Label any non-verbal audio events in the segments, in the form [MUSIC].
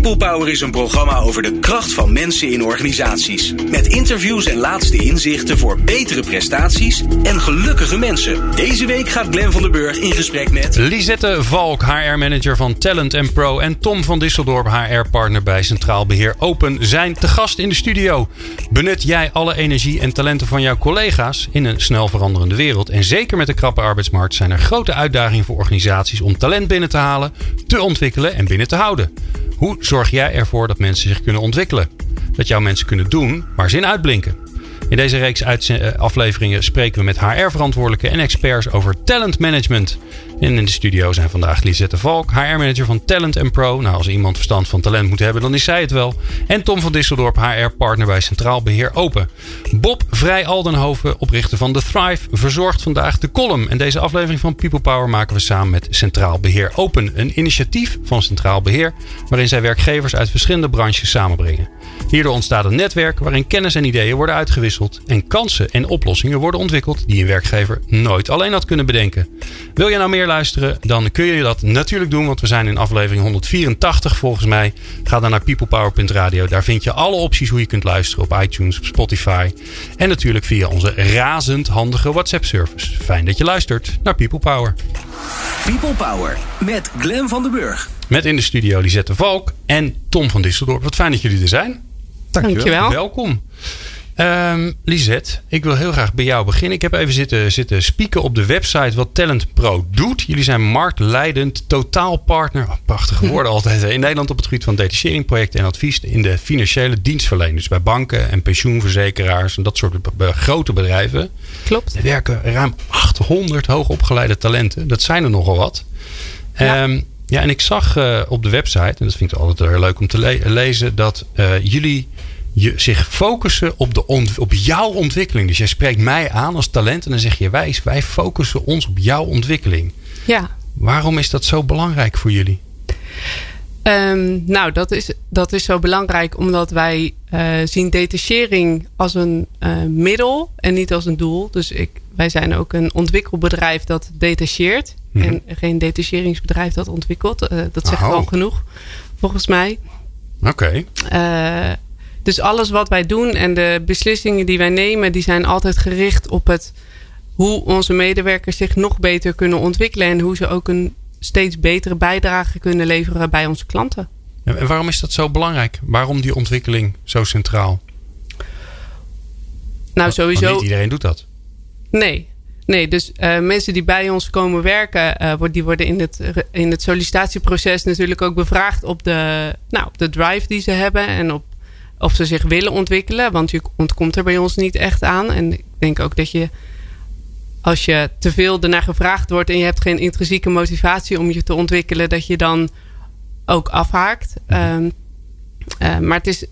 People Power is een programma over de kracht van mensen in organisaties. Met interviews en laatste inzichten voor betere prestaties en gelukkige mensen. Deze week gaat Glen van der Burg in gesprek met... Lisette Valk, HR-manager van Talent Pro... en Tom van Disseldorp, HR-partner bij Centraal Beheer Open... zijn te gast in de studio. Benut jij alle energie en talenten van jouw collega's... in een snel veranderende wereld? En zeker met de krappe arbeidsmarkt zijn er grote uitdagingen voor organisaties... om talent binnen te halen, te ontwikkelen en binnen te houden. Hoe zorg jij ervoor dat mensen zich kunnen ontwikkelen? Dat jouw mensen kunnen doen waar ze in uitblinken? In deze reeks eh, afleveringen spreken we met HR-verantwoordelijken en experts over talent management. En in de studio zijn vandaag Lisette Valk, HR-manager van Talent Pro. Nou, als iemand verstand van talent moet hebben, dan is zij het wel. En Tom van Disseldorp, HR-partner bij Centraal Beheer Open. Bob Vrij Aldenhoven, oprichter van The Thrive, verzorgt vandaag de column. En deze aflevering van People Power maken we samen met Centraal Beheer Open. Een initiatief van Centraal Beheer, waarin zij werkgevers uit verschillende branches samenbrengen. Hierdoor ontstaat een netwerk waarin kennis en ideeën worden uitgewisseld en kansen en oplossingen worden ontwikkeld die een werkgever nooit alleen had kunnen bedenken. Wil je nou meer luisteren, dan kun je dat natuurlijk doen, want we zijn in aflevering 184 volgens mij. Ga dan naar peoplepower.radio. Daar vind je alle opties hoe je kunt luisteren op iTunes, op Spotify en natuurlijk via onze razend handige WhatsApp service. Fijn dat je luistert naar People Power. People Power met Glen van den Burg. Met in de studio Lisette Valk en Tom van Disseldorp. Wat fijn dat jullie er zijn. Dankjewel. Dankjewel. Welkom. Um, Lisette, ik wil heel graag bij jou beginnen. Ik heb even zitten, zitten spieken op de website wat Talent Pro doet. Jullie zijn marktleidend totaalpartner, oh, prachtige [LAUGHS] woorden altijd, in Nederland op het gebied van detacheringprojecten en advies in de financiële dienstverlening. Dus bij banken en pensioenverzekeraars en dat soort grote bedrijven. Klopt. Er werken ruim 800 hoogopgeleide talenten. Dat zijn er nogal wat. Ja. Um, ja, en ik zag uh, op de website, en dat vind ik altijd heel leuk om te le lezen, dat uh, jullie je zich focussen op, de op jouw ontwikkeling. Dus jij spreekt mij aan als talent en dan zeg je wij, wij focussen ons op jouw ontwikkeling. Ja. Waarom is dat zo belangrijk voor jullie? Um, nou, dat is, dat is zo belangrijk omdat wij uh, zien detachering als een uh, middel en niet als een doel. Dus ik, wij zijn ook een ontwikkelbedrijf dat detacheert. Mm -hmm. En geen detacheringsbedrijf dat ontwikkelt. Uh, dat zegt wel genoeg, volgens mij. Oké. Okay. Dus alles wat wij doen en de beslissingen die wij nemen, die zijn altijd gericht op het hoe onze medewerkers zich nog beter kunnen ontwikkelen. En hoe ze ook een steeds betere bijdrage kunnen leveren bij onze klanten. En waarom is dat zo belangrijk? Waarom die ontwikkeling zo centraal? Nou, sowieso. Want niet iedereen doet dat. Nee. Nee, dus uh, mensen die bij ons komen werken, uh, die worden in het, in het sollicitatieproces natuurlijk ook bevraagd op de, nou, op de drive die ze hebben en op of ze zich willen ontwikkelen. Want je ontkomt er bij ons niet echt aan. En ik denk ook dat je als je te veel ernaar gevraagd wordt en je hebt geen intrinsieke motivatie om je te ontwikkelen, dat je dan ook afhaakt. Um, uh, maar het is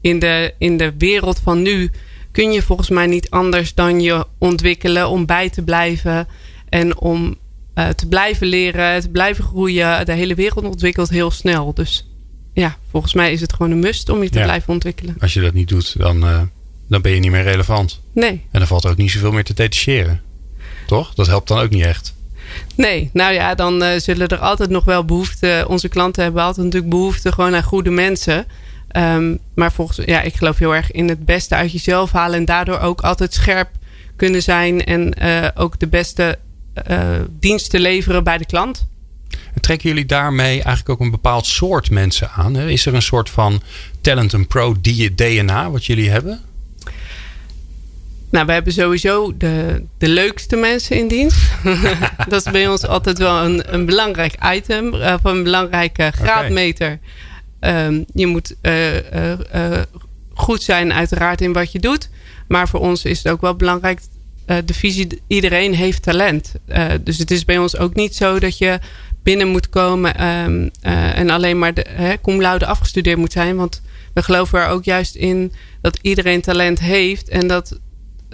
in de, in de wereld van nu kun je volgens mij niet anders dan je ontwikkelen om bij te blijven en om uh, te blijven leren, te blijven groeien. De hele wereld ontwikkelt heel snel. Dus ja, volgens mij is het gewoon een must om je te ja. blijven ontwikkelen. Als je dat niet doet, dan. Uh dan ben je niet meer relevant. Nee. En dan valt er ook niet zoveel meer te detacheren. Toch? Dat helpt dan ook niet echt. Nee, nou ja, dan uh, zullen er altijd nog wel behoefte. Onze klanten hebben altijd natuurlijk behoefte gewoon aan goede mensen. Um, maar volgens, ja, ik geloof heel erg in het beste uit jezelf halen. En daardoor ook altijd scherp kunnen zijn. En uh, ook de beste diensten leveren bij de klant. En trekken jullie daarmee eigenlijk ook een bepaald soort mensen aan? Hè? Is er een soort van talent and pro DNA wat jullie hebben? Nou, we hebben sowieso de, de leukste mensen in dienst. [LAUGHS] dat is bij ons altijd wel een, een belangrijk item. Of een belangrijke graadmeter. Okay. Um, je moet uh, uh, uh, goed zijn uiteraard in wat je doet. Maar voor ons is het ook wel belangrijk... de visie, iedereen heeft talent. dus het is bij ons ook niet zo dat je binnen moet komen... Um, en alleen maar de, hè, cum laude afgestudeerd moet zijn. Want we geloven er ook juist in dat iedereen talent heeft... en dat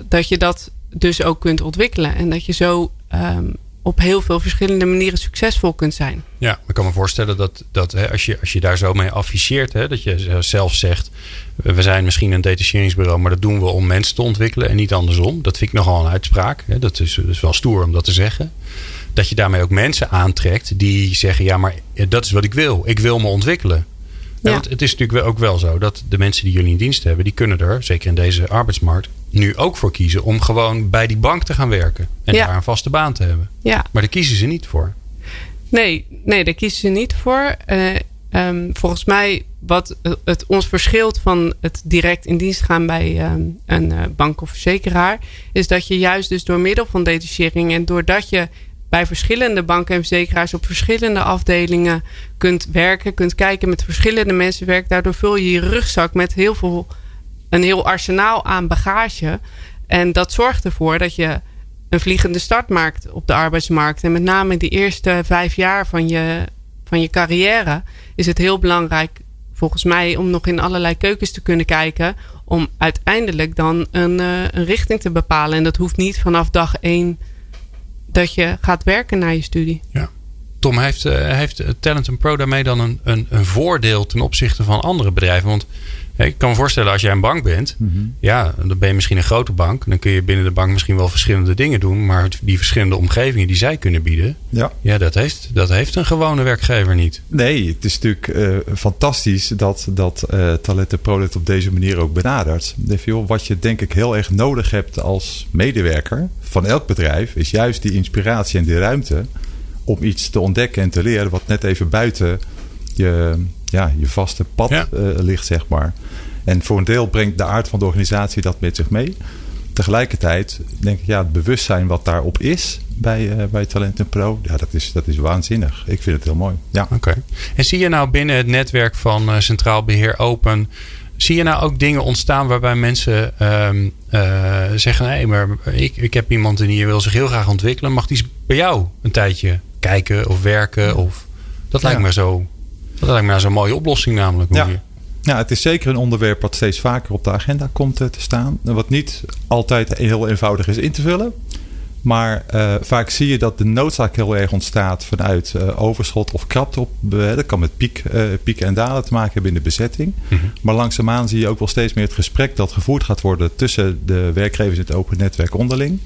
dat je dat dus ook kunt ontwikkelen. En dat je zo um, op heel veel verschillende manieren succesvol kunt zijn. Ja, ik kan me voorstellen dat, dat als, je, als je daar zo mee afficheert, dat je zelf zegt: we zijn misschien een detacheringsbureau, maar dat doen we om mensen te ontwikkelen en niet andersom. Dat vind ik nogal een uitspraak. Dat, is, dat is wel stoer om dat te zeggen. Dat je daarmee ook mensen aantrekt die zeggen: ja, maar dat is wat ik wil. Ik wil me ontwikkelen. Ja. Want het is natuurlijk ook wel zo dat de mensen die jullie in dienst hebben, die kunnen er, zeker in deze arbeidsmarkt, nu ook voor kiezen om gewoon bij die bank te gaan werken. En daar een vaste baan te hebben. Ja. Maar daar kiezen ze niet voor. Nee, nee daar kiezen ze niet voor. Uh, um, volgens mij, wat het ons verschilt van het direct in dienst gaan bij um, een uh, bank of verzekeraar, is dat je juist dus door middel van detachering en doordat je bij verschillende banken en verzekeraars op verschillende afdelingen kunt werken, kunt kijken met verschillende mensen werkt. Daardoor vul je je rugzak met heel veel, een heel arsenaal aan bagage. En dat zorgt ervoor dat je een vliegende start maakt op de arbeidsmarkt. En met name die eerste vijf jaar van je, van je carrière is het heel belangrijk, volgens mij, om nog in allerlei keukens te kunnen kijken. Om uiteindelijk dan een, uh, een richting te bepalen. En dat hoeft niet vanaf dag één dat je gaat werken na je studie. Ja. Tom, heeft, uh, heeft Talent Pro daarmee dan een, een, een voordeel ten opzichte van andere bedrijven? Want ik kan me voorstellen, als jij een bank bent, mhm. ja, dan ben je misschien een grote bank. Dan kun je binnen de bank misschien wel verschillende dingen doen. Maar die verschillende omgevingen die zij kunnen bieden, ja. Ja, dat, heeft, dat heeft een gewone werkgever niet. Nee, het is natuurlijk uh, fantastisch dat, dat uh, Talenten Pro dit op deze manier ook benadert. Wat je denk ik heel erg nodig hebt als medewerker van elk bedrijf, is juist die inspiratie en die ruimte om iets te ontdekken en te leren wat net even buiten je, ja, je vaste pad ja. uh, ligt, zeg maar. En voor een deel brengt de aard van de organisatie dat met zich mee. Tegelijkertijd denk ik, ja, het bewustzijn wat daarop is bij, uh, bij Talenten Pro, ja, dat is, dat is waanzinnig. Ik vind het heel mooi. Ja. Oké. En zie je nou binnen het netwerk van uh, Centraal Beheer Open, zie je nou ook dingen ontstaan waarbij mensen uh, zeggen: nee, maar ik, ik heb iemand die wil zich heel graag ontwikkelen, mag die bij jou een tijdje kijken of werken? Of, dat lijkt me zo. Dat lijkt me nou zo'n mooie oplossing, namelijk. Ja. Ja, het is zeker een onderwerp wat steeds vaker op de agenda komt eh, te staan. Wat niet altijd heel eenvoudig is in te vullen. Maar uh, vaak zie je dat de noodzaak heel erg ontstaat vanuit uh, overschot of krapte op. dat kan met piek, pieken en dalen te maken hebben in de bezetting. Mm -hmm. Maar langzaamaan zie je ook wel steeds meer het gesprek dat gevoerd gaat worden tussen de werkgevers in het open netwerk onderling.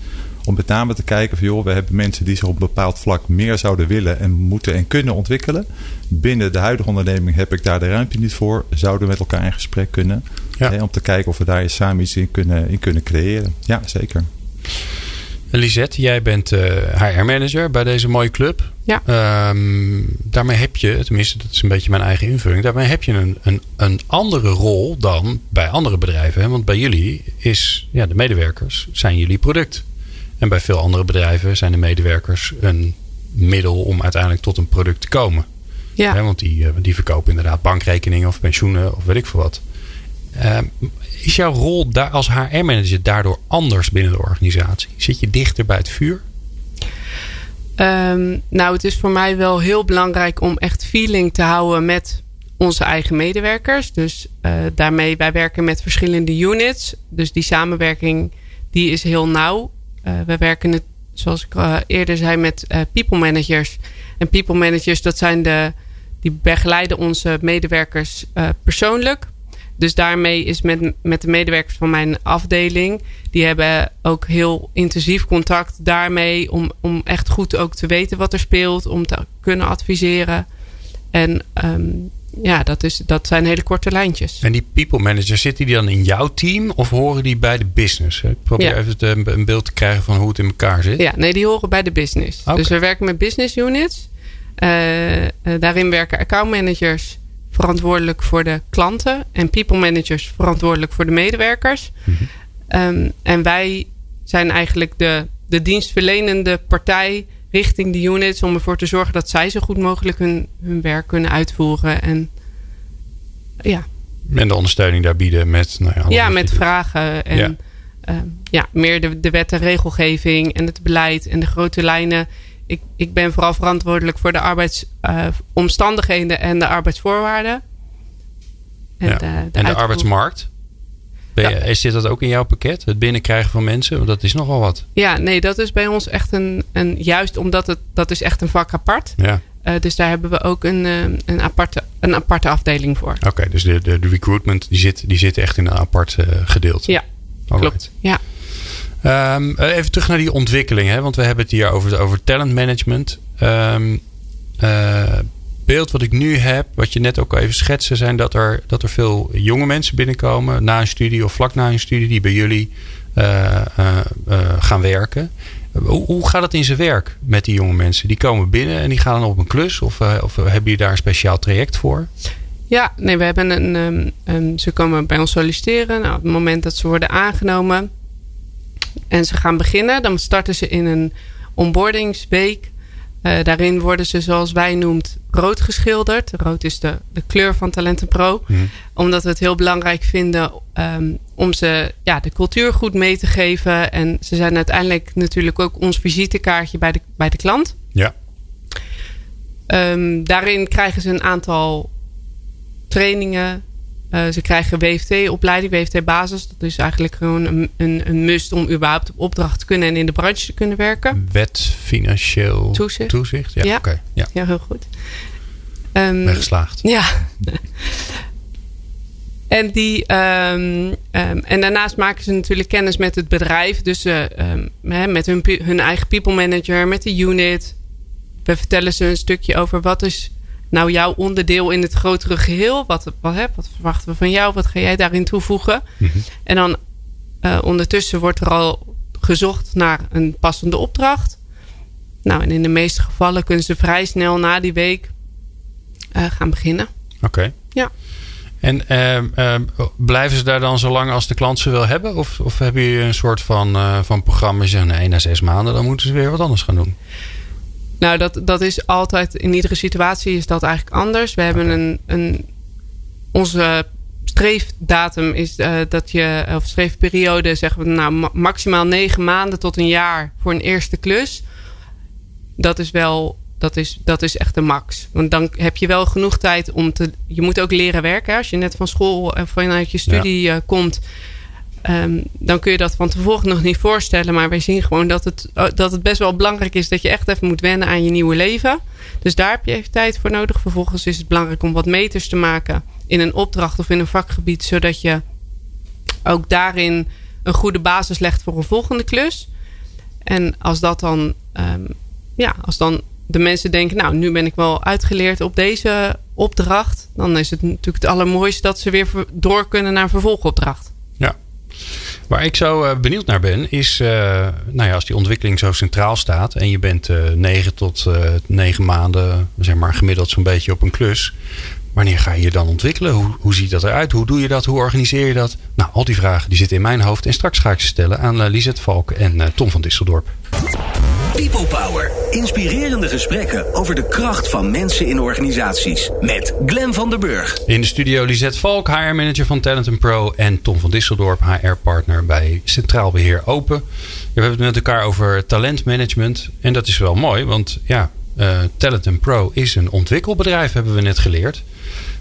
Om met name te kijken van joh, we hebben mensen die zich op een bepaald vlak meer zouden willen en moeten en kunnen ontwikkelen. Binnen de huidige onderneming heb ik daar de ruimte niet voor. Zouden we met elkaar in gesprek kunnen. Ja. Hè, om te kijken of we daar samen iets in kunnen, in kunnen creëren. Ja, zeker. Lisette, jij bent uh, HR-manager bij deze mooie club. Ja. Um, daarmee heb je, tenminste dat is een beetje mijn eigen invulling. Daarmee heb je een, een, een andere rol dan bij andere bedrijven. Hè? Want bij jullie is, ja, de medewerkers zijn jullie product. En bij veel andere bedrijven zijn de medewerkers een middel om uiteindelijk tot een product te komen. Ja. want die, eh, die verkopen inderdaad bankrekeningen of pensioenen of weet ik veel wat. Uh, is jouw rol daar als HR-manager daardoor anders binnen de organisatie? Zit je dichter bij het vuur? Um, nou, het is voor mij wel heel belangrijk om echt feeling te houden met onze eigen medewerkers. Dus uh, daarmee, wij werken met verschillende units. Dus die samenwerking die is heel nauw. Uh, we werken het, zoals ik uh, eerder zei, met uh, people managers. En people managers, dat zijn de, die begeleiden onze medewerkers persoonlijk. Dus daarmee is met, met de medewerkers van mijn afdeling, die hebben ook heel intensief contact daarmee om, om echt goed ook te weten wat er speelt, om te kunnen adviseren. En um, ja, dat, is, dat zijn hele korte lijntjes. En die people manager, zitten die dan in jouw team of horen die bij de business? Ik probeer ja. even een beeld te krijgen van hoe het in elkaar zit. Ja, nee, die horen bij de business. Okay. Dus we werken met business units. Uh, uh, daarin werken account managers verantwoordelijk voor de klanten en people managers verantwoordelijk voor de medewerkers. Mm -hmm. um, en wij zijn eigenlijk de, de dienstverlenende partij richting de units om ervoor te zorgen dat zij zo goed mogelijk hun, hun werk kunnen uitvoeren. En ja. En de ondersteuning daar bieden met. Nou ja, ja met vragen en ja. Uh, ja, meer de, de wet en regelgeving en het beleid en de grote lijnen. Ik, ik ben vooral verantwoordelijk voor de arbeidsomstandigheden uh, en de arbeidsvoorwaarden. En, ja. de, de, en de arbeidsmarkt? Ben je, ja. Zit dat ook in jouw pakket? Het binnenkrijgen van mensen? Want dat is nogal wat. Ja, nee, dat is bij ons echt een. een juist omdat het. Dat is echt een vak apart. Ja. Uh, dus daar hebben we ook een, een, aparte, een aparte afdeling voor. Oké, dus de, de, de, recruitment die zit, die zit echt in een apart uh, gedeelte. Ja, Alright. klopt. Ja. Um, even terug naar die ontwikkeling, hè? want we hebben het hier over, over talent management. Um, uh, beeld wat ik nu heb, wat je net ook al even schetste, zijn dat er, dat er veel jonge mensen binnenkomen na een studie of vlak na een studie die bij jullie uh, uh, gaan werken. Hoe, hoe, gaat het in zijn werk met die jonge mensen? Die komen binnen en die gaan dan op een klus? Of, of hebben jullie daar een speciaal traject voor? Ja, nee, we hebben een, een, ze komen bij ons solliciteren. Nou, op het moment dat ze worden aangenomen en ze gaan beginnen, dan starten ze in een onboardingsweek. Daarin worden ze, zoals wij noemt, rood geschilderd. Rood is de, de kleur van Talenten Pro. Mhm. Omdat we het heel belangrijk vinden um, om ze ja, de cultuur goed mee te geven. En ze zijn uiteindelijk natuurlijk ook ons visitekaartje bij de, bij de klant. Ja. Um, daarin krijgen ze een aantal trainingen. Uh, ze krijgen WFT-opleiding, WFT-basis. Dat is eigenlijk gewoon een, een, een, must om überhaupt op opdracht te kunnen en in de branche te kunnen werken. Wet financieel toezicht. toezicht? Ja, ja. oké. Ja. ja, heel goed. Um, Weggeslaagd. Ja. [LAUGHS] en, die, um, um, en daarnaast maken ze natuurlijk kennis met het bedrijf. Dus uh, met hun, hun eigen people manager, met de unit. We vertellen ze een stukje over wat is nou jouw onderdeel in het grotere geheel? Wat, wat, hè, wat verwachten we van jou? Wat ga jij daarin toevoegen? Mm -hmm. En dan uh, ondertussen wordt er al gezocht naar een passende opdracht. Nou, en in de meeste gevallen kunnen ze vrij snel na die week uh, gaan beginnen. Oké. Okay. Ja. En uh, blijven ze daar dan zo lang als de klant ze wil hebben? Of, of hebben jullie een soort van, uh, van programma? Zeggen nee, na zes maanden dan moeten ze weer wat anders gaan doen. Nou, dat, dat is altijd, in iedere situatie is dat eigenlijk anders. We hebben een, een, onze streefdatum is uh, dat je, of streefperiode, zeggen we nou ma- maximaal negen maanden tot een jaar voor een eerste klus. Dat is wel, dat is, dat is echt de max. Want dan heb je wel genoeg tijd om te, je moet ook leren werken. Als je net van school of vanuit je studie uh, komt, Um, dan kun je dat van tevoren nog niet voorstellen. Maar wij zien gewoon dat het, dat het best wel belangrijk is dat je echt even moet wennen aan je nieuwe leven. Dus daar heb je even tijd voor nodig. Vervolgens is het belangrijk om wat meters te maken in een opdracht of in een vakgebied. Zodat je ook daarin een goede basis legt voor een volgende klus. En als dat dan, um, ja, als dan de mensen denken, nou, nu ben ik wel uitgeleerd op deze opdracht. Dan is het natuurlijk het allermooiste dat ze weer door kunnen naar een vervolgopdracht. Waar ik zo uh, benieuwd naar ben, is uh, nou ja, als die ontwikkeling zo centraal staat en je bent uh, 9 tot 9 maanden, zeg maar gemiddeld zo'n beetje op een klus. Wanneer ga je je dan ontwikkelen? Hoe, hoe ziet dat eruit? Hoe doe je dat? Hoe organiseer je dat? Nou, al die vragen die zitten in mijn hoofd. En straks ga ik ze stellen aan Lisette Valk en Tom van Disseldorp. People Power. Inspirerende gesprekken over de kracht van mensen in organisaties. Met Glen van der Burg. In de studio Lisette Valk, HR-manager van Talent Pro. En Tom van Disseldorp, HR-partner bij Centraal Beheer Open. We hebben het met elkaar over talentmanagement. En dat is wel mooi, want ja, uh, Talent Pro is een ontwikkelbedrijf, hebben we net geleerd.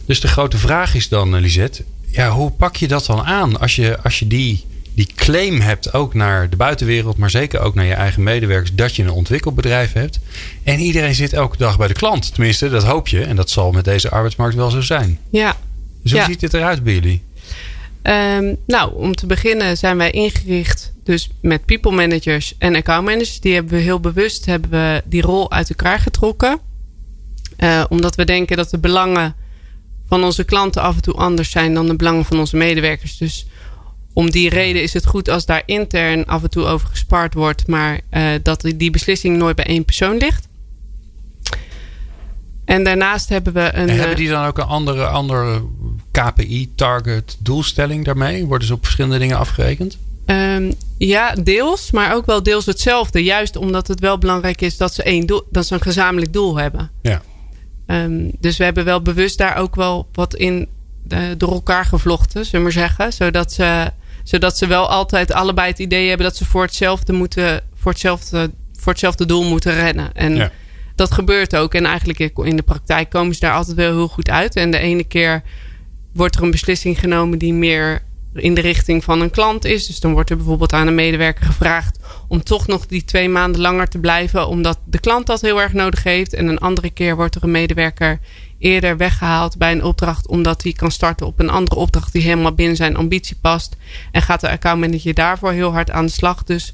Dus de grote vraag is dan, Lisette, ja, hoe pak je dat dan aan als je, als je die die claim hebt ook naar de buitenwereld, maar zeker ook naar je eigen medewerkers, dat je een ontwikkelbedrijf hebt. En iedereen zit elke dag bij de klant. Tenminste, dat hoop je. En dat zal met deze arbeidsmarkt wel zo zijn. Ja. Dus hoe ja. ziet dit eruit bij jullie? Um, nou, om te beginnen zijn wij ingericht dus met people managers en account managers. Die hebben we heel bewust hebben we die rol uit elkaar getrokken. Uh, omdat we denken dat de belangen van onze klanten af en toe anders zijn dan de belangen van onze medewerkers. Dus om die reden is het goed als daar intern af en toe over gespaard wordt, maar uh, dat die beslissing nooit bij één persoon ligt. En daarnaast hebben we een. En hebben die dan ook een andere, andere KPI-target doelstelling daarmee? Worden ze op verschillende dingen afgerekend? Um, ja, deels, maar ook wel deels hetzelfde. Juist omdat het wel belangrijk is dat ze, één doel, dat ze een gezamenlijk doel hebben. Ja. Um, dus we hebben wel bewust daar ook wel wat in uh, door elkaar gevlochten, zullen we maar zeggen. Zodat ze, zodat ze wel altijd allebei het idee hebben dat ze voor hetzelfde, moeten, voor hetzelfde, voor hetzelfde doel moeten rennen. En ja. dat gebeurt ook. En eigenlijk in de praktijk komen ze daar altijd wel heel goed uit. En de ene keer wordt er een beslissing genomen die meer in de richting van een klant is. Dus dan wordt er bijvoorbeeld aan een medewerker gevraagd om toch nog die twee maanden langer te blijven, omdat de klant dat heel erg nodig heeft. En een andere keer wordt er een medewerker eerder weggehaald bij een opdracht, omdat hij kan starten op een andere opdracht die helemaal binnen zijn ambitie past. En gaat de accountmanager daarvoor heel hard aan de slag. Dus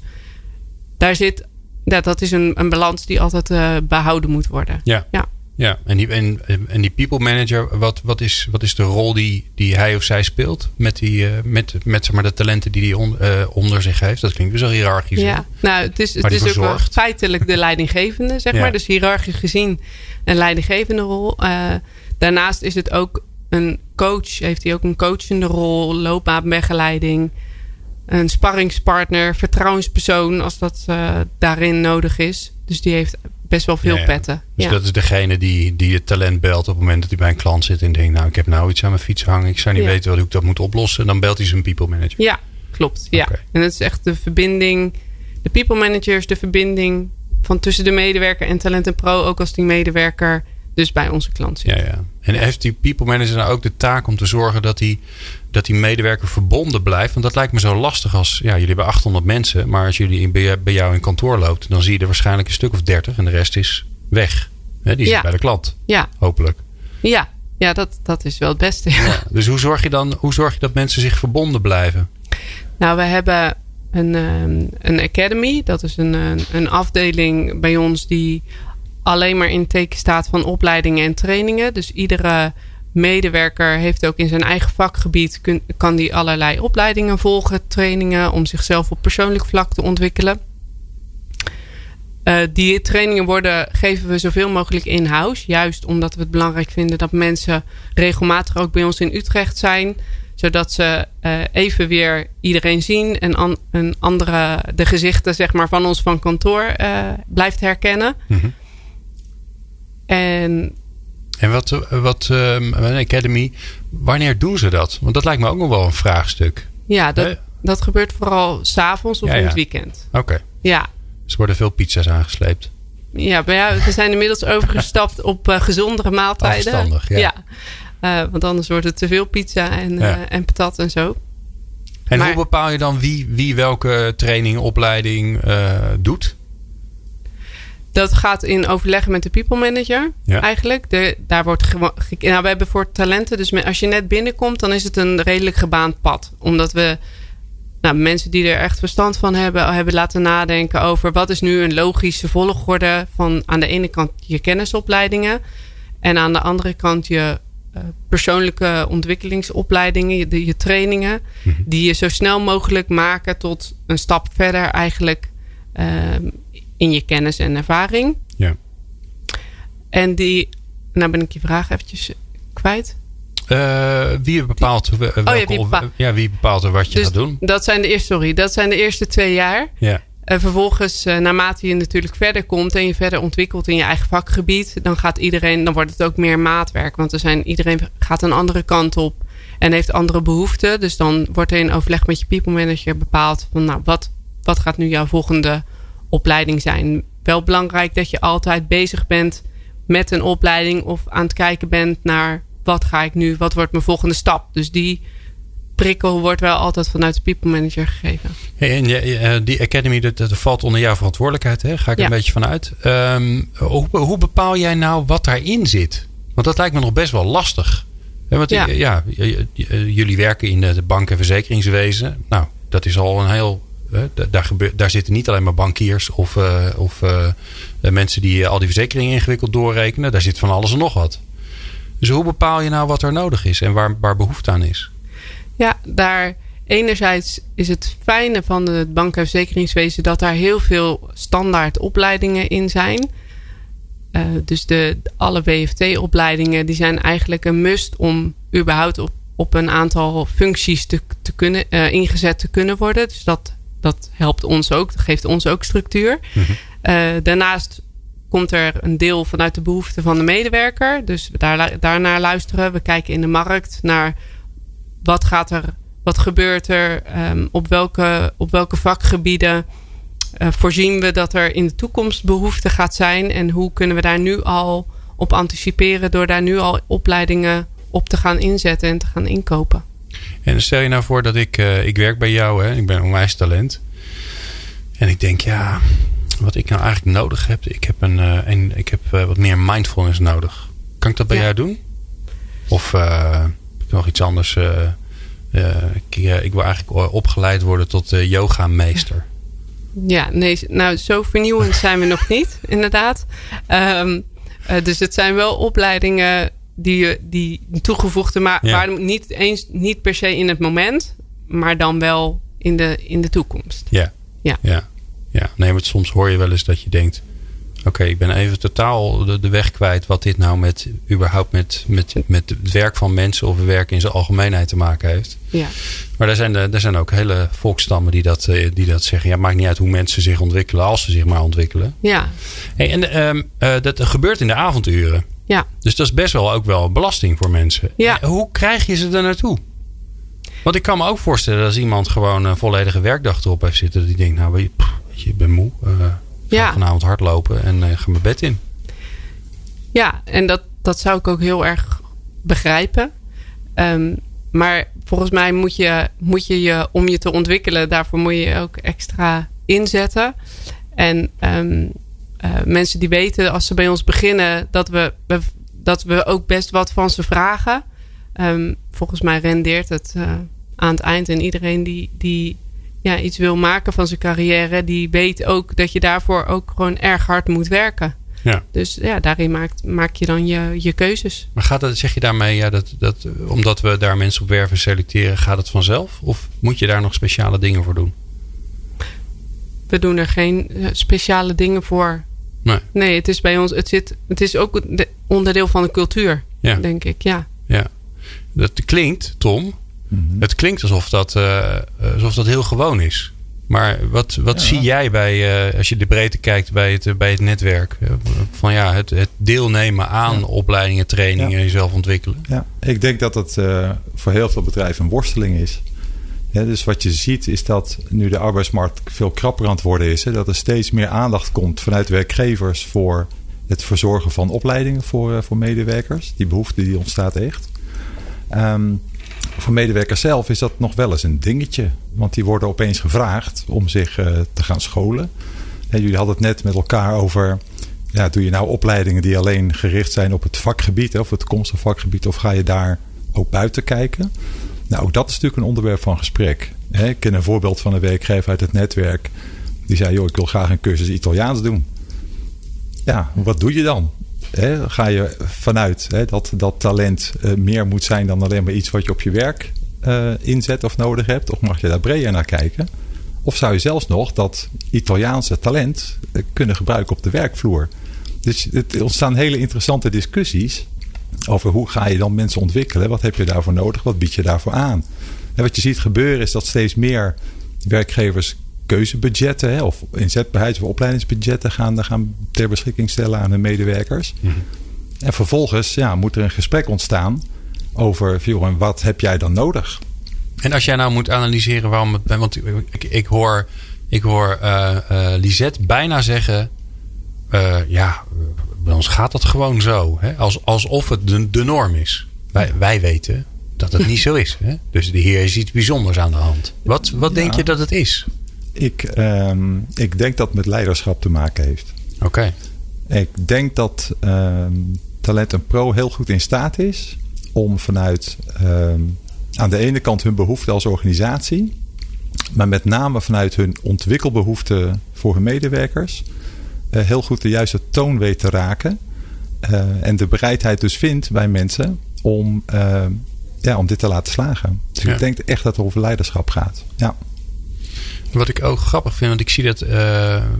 daar zit, ja, dat is een, een balans die altijd uh, behouden moet worden. Ja. ja. Ja, en die, en, en die people manager, wat, wat, is, wat is de rol die, die hij of zij speelt met, die, uh, met, met zeg maar, de talenten die hij on, uh, onder zich heeft? Dat klinkt dus al hiërarchisch. Ja, nou, het is, het is ook feitelijk de [LAUGHS] leidinggevende, zeg ja. maar. Dus hiërarchisch gezien een leidinggevende rol. Uh, daarnaast is het ook een coach, heeft hij ook een coachende rol, loopbaanbegeleiding, een sparringspartner, vertrouwenspersoon als dat daarin nodig is. Dus die heeft best wel veel petten. Dus dat is degene die, die het talent belt op het moment dat hij bij een klant zit en denkt, nou ik heb nou iets aan mijn fiets hangen, ik zou niet weten hoe ik dat moet oplossen. Dan belt hij zijn people manager. Ja, klopt. Ja. En dat is echt de verbinding, de people manager is de verbinding van tussen de medewerker en talent en pro, ook als die medewerker dus bij onze klant zit. Ja, ja. En heeft die people manager nou ook de taak om te zorgen dat die, dat die medewerker verbonden blijft? Want dat lijkt me zo lastig als, ja, jullie hebben 800 mensen, maar als jullie in, bij jou in kantoor loopt, dan zie je er waarschijnlijk een stuk of 30 en de rest is weg. die zit bij de klant. Ja. Hopelijk. Ja, ja dat, dat is wel het beste. Ja. [LAUGHS] Dus hoe zorg je dan, hoe zorg je dat mensen zich verbonden blijven? Nou, we hebben een, ehm, een academy. Dat is een, een afdeling bij ons die alleen maar in teken staat van opleidingen en trainingen. Dus iedere medewerker heeft ook in zijn eigen vakgebied, kan die allerlei opleidingen volgen, trainingen om zichzelf op persoonlijk vlak te ontwikkelen. Uh, die trainingen worden, geven we zoveel mogelijk in-house. Juist omdat we het belangrijk vinden dat mensen regelmatig ook bij ons in Utrecht zijn. Zodat ze uh, even weer iedereen zien en an, een andere, de gezichten zeg maar, van ons van kantoor uh, blijft herkennen. Mm -hmm. En, en wat, wat um, Academy, wanneer doen ze dat? Want dat lijkt me ook nog wel een vraagstuk. Ja, dat, dat gebeurt vooral s'avonds of ja, in het weekend. Oké. Ja. Dus er worden veel pizza's aangesleept. Ja, maar ja, we zijn inmiddels [LAUGHS] overgestapt op uh, gezondere maaltijden. Afstandig, ja. ja. Uh, want anders wordt het te veel pizza en, ja. uh, en patat en zo. En maar, hoe bepaal je dan wie, wie welke training, opleiding doet? Dat gaat in overleg met de people manager ja. eigenlijk. De, daar wordt nou, we hebben voor talenten, dus als je net binnenkomt, dan is het een redelijk gebaand pad. Omdat we nou, mensen die er echt verstand van hebben, hebben laten nadenken over wat is nu een logische volgorde van aan de ene kant je kennisopleidingen en aan de andere kant je uh, persoonlijke ontwikkelingsopleidingen, je, je trainingen, mm -hmm. die je zo snel mogelijk maken tot een stap verder eigenlijk. Uh, in je kennis en ervaring. Ja. En die, nou ben ik je vraag eventjes kwijt. Uh, wie bepaalt, die, welke, oh ja, wie bepaalt, ja, wie bepaalt er wat je dus gaat doen? Dat zijn de eerste, sorry, dat zijn de eerste twee jaar. Ja. En vervolgens, uh, naarmate je natuurlijk verder komt en je verder ontwikkelt in je eigen vakgebied, dan gaat iedereen, dan wordt het ook meer maatwerk. Want er zijn, iedereen gaat een andere kant op en heeft andere behoeften. Dus dan wordt er in overleg met je people manager bepaald van, nou, wat, wat gaat nu jouw volgende opleiding zijn. Wel belangrijk dat je altijd bezig bent met een opleiding of aan het kijken bent naar wat ga ik nu, wat wordt mijn volgende stap. Dus die prikkel wordt wel altijd vanuit de people manager gegeven. Hey, en eh, die academy, dat, dat, valt onder jouw verantwoordelijkheid, hè? ga ik ja. een beetje vanuit. Um, hoe, hoe, bepaal jij nou wat daarin zit? Want dat lijkt me nog best wel lastig. Want ja. ja jullie werken in de bank- en verzekeringswezen. Nou, dat is al een heel daar, daar zitten niet alleen maar bankiers of, uh, of uh, mensen die al die verzekeringen ingewikkeld doorrekenen. Daar zit van alles en nog wat. Dus hoe bepaal je nou wat er nodig is en waar, waar behoefte aan is? Ja, daar enerzijds is het fijne van het bank- en verzekeringswezen dat daar heel veel standaard opleidingen in zijn. Dus de, alle WFT-opleidingen die zijn eigenlijk een must om überhaupt op, op een aantal functies te, te kunnen, ingezet te kunnen worden. Dus dat dat helpt ons ook. Dat geeft ons ook structuur. Mm daarnaast komt er een deel vanuit de behoeften van de medewerker. Dus daar, daarnaar luisteren. We kijken in de markt naar wat gaat er, wat gebeurt er, um, op, welke, op welke vakgebieden uh, voorzien we dat er in de toekomst behoefte gaat zijn. En hoe kunnen we daar nu al op anticiperen door daar nu al opleidingen op te gaan inzetten en te gaan inkopen. En stel je nou voor dat ik, uh, ik werk bij jou, hè? ik ben onwijs talent. En ik denk, ja, wat ik nou eigenlijk nodig heb, ik heb, een, uh, een ik heb uh, wat meer mindfulness nodig. Kan ik dat bij ja. jou doen? Of nog iets anders? ik, ik wil eigenlijk opgeleid worden tot yoga-meester. [LAUGHS] Ja, nee, nou zo vernieuwend zijn we nog niet, [LAUGHS] inderdaad. Um, dus het zijn wel opleidingen die, die toegevoegde, maar ja. waar niet eens niet per se in het moment, maar dan wel in de, in de toekomst. Ja. Ja. ja. ja. Nee, maar soms hoor je wel eens dat je denkt: oké, ik ben even totaal de, de, weg kwijt wat dit nou met überhaupt met, met, met het werk van mensen of het werk in zijn algemeenheid te maken heeft. Ja. Maar er zijn, er zijn ook hele volkstammen die dat, eh, die dat zeggen. Ja, maakt niet uit hoe mensen zich ontwikkelen, als ze zich maar ontwikkelen. Ja. Hey, en um, uh, dat gebeurt in de avonduren. Ja. Dus dat is best wel ook wel belasting voor mensen. Ja. Hoe krijg je ze er naartoe? Want ik kan me ook voorstellen dat als iemand gewoon een volledige werkdag erop heeft zitten. Dat die denkt, nou weet je, ik ben moe. Uh, ja. vanavond hardlopen en uh, ga mijn bed in. Ja, en dat, dat zou ik ook heel erg begrijpen. Um, maar volgens mij moet je, moet je je, om je te ontwikkelen, daarvoor moet je ook extra inzetten. En um, uh, mensen die weten als ze bij ons beginnen dat we, dat we ook best wat van ze vragen. Um, volgens mij rendeert het uh, aan het eind. En iedereen die, die ja, iets wil maken van zijn carrière, die weet ook dat je daarvoor ook gewoon erg hard moet werken. Ja. Dus ja, daarin maakt, maak je dan je, je keuzes. Maar gaat dat, zeg je daarmee, ja, dat, dat, omdat we daar mensen op werven selecteren, gaat het vanzelf? Of moet je daar nog speciale dingen voor doen? We doen er geen eh, speciale dingen voor. Nee. Nee, het is bij ons, het, zit, het is ook onderdeel van de cultuur, ja. denk ik. Ja. ja. Dat klinkt, Tom, mm -hmm. het klinkt alsof dat, uh, alsof dat heel gewoon is. Maar wat, wat ja. zie jij bij, uh, als je de breedte kijkt bij het, bij het netwerk? Van ja, het, het deelnemen aan ja. opleidingen, trainingen, ja. jezelf ontwikkelen. Ja, ik denk dat het uh, voor heel veel bedrijven een worsteling is. Ja, dus wat je ziet is dat nu de arbeidsmarkt veel krapper aan het worden is. Hè, dat er steeds meer aandacht komt vanuit werkgevers voor het verzorgen van opleidingen voor, uh, voor medewerkers. Die behoefte die ontstaat echt. Um, voor medewerkers zelf is dat nog wel eens een dingetje. Want die worden opeens gevraagd om zich uh, te gaan scholen. En jullie hadden het net met elkaar over... Ja, doe je nou opleidingen die alleen gericht zijn op het vakgebied... of het toekomstige vakgebied... of ga je daar ook buiten kijken? Nou, ook dat is natuurlijk een onderwerp van gesprek. Ik ken een voorbeeld van een werkgever uit het netwerk. Die zei, joh, ik wil graag een cursus Italiaans doen. Ja, wat doe je dan? Ga je vanuit dat, dat talent uh, meer moet zijn dan alleen maar iets wat je op je werk uh, inzet of nodig hebt? Of mag je daar breder naar kijken? Of zou je zelfs nog dat Italiaanse talent uh, kunnen gebruiken op de werkvloer? Dus het ontstaan hele interessante discussies over hoe ga je dan mensen ontwikkelen? Wat heb je daarvoor nodig? Wat bied je daarvoor aan? En wat je ziet gebeuren is dat steeds meer werkgevers keuzebudgetten hè, of inzetbaarheids- of opleidingsbudgetten gaan, gaan ter beschikking stellen aan hun medewerkers. Mm -hmm. En vervolgens ja, moet er een gesprek ontstaan over joh, wat heb jij dan nodig? En als jij nou moet analyseren waarom het. Want ik, ik hoor, ik hoor uh, uh, Lisette bijna zeggen. Uh, ja, bij ons gaat dat gewoon zo. Hè? Als, alsof het de, de norm is. Wij, wij weten dat het niet zo is. Hè? Dus hier is iets bijzonders aan de hand. Wat, wat ja. denk je dat het is? Ik, um, ik denk dat het met leiderschap te maken heeft. Oké. Okay. Ik denk dat um, Talent Pro heel goed in staat is om vanuit um, aan de ene kant hun behoeften als organisatie, maar met name vanuit hun ontwikkelbehoeften voor hun medewerkers, heel goed de juiste toon weet te raken. Uh, en de bereidheid dus vindt bij mensen om, uh, ja, om dit te laten slagen. Dus ja. ik denk echt dat het over leiderschap gaat. Ja. Wat ik ook grappig vind, want ik zie dat uh,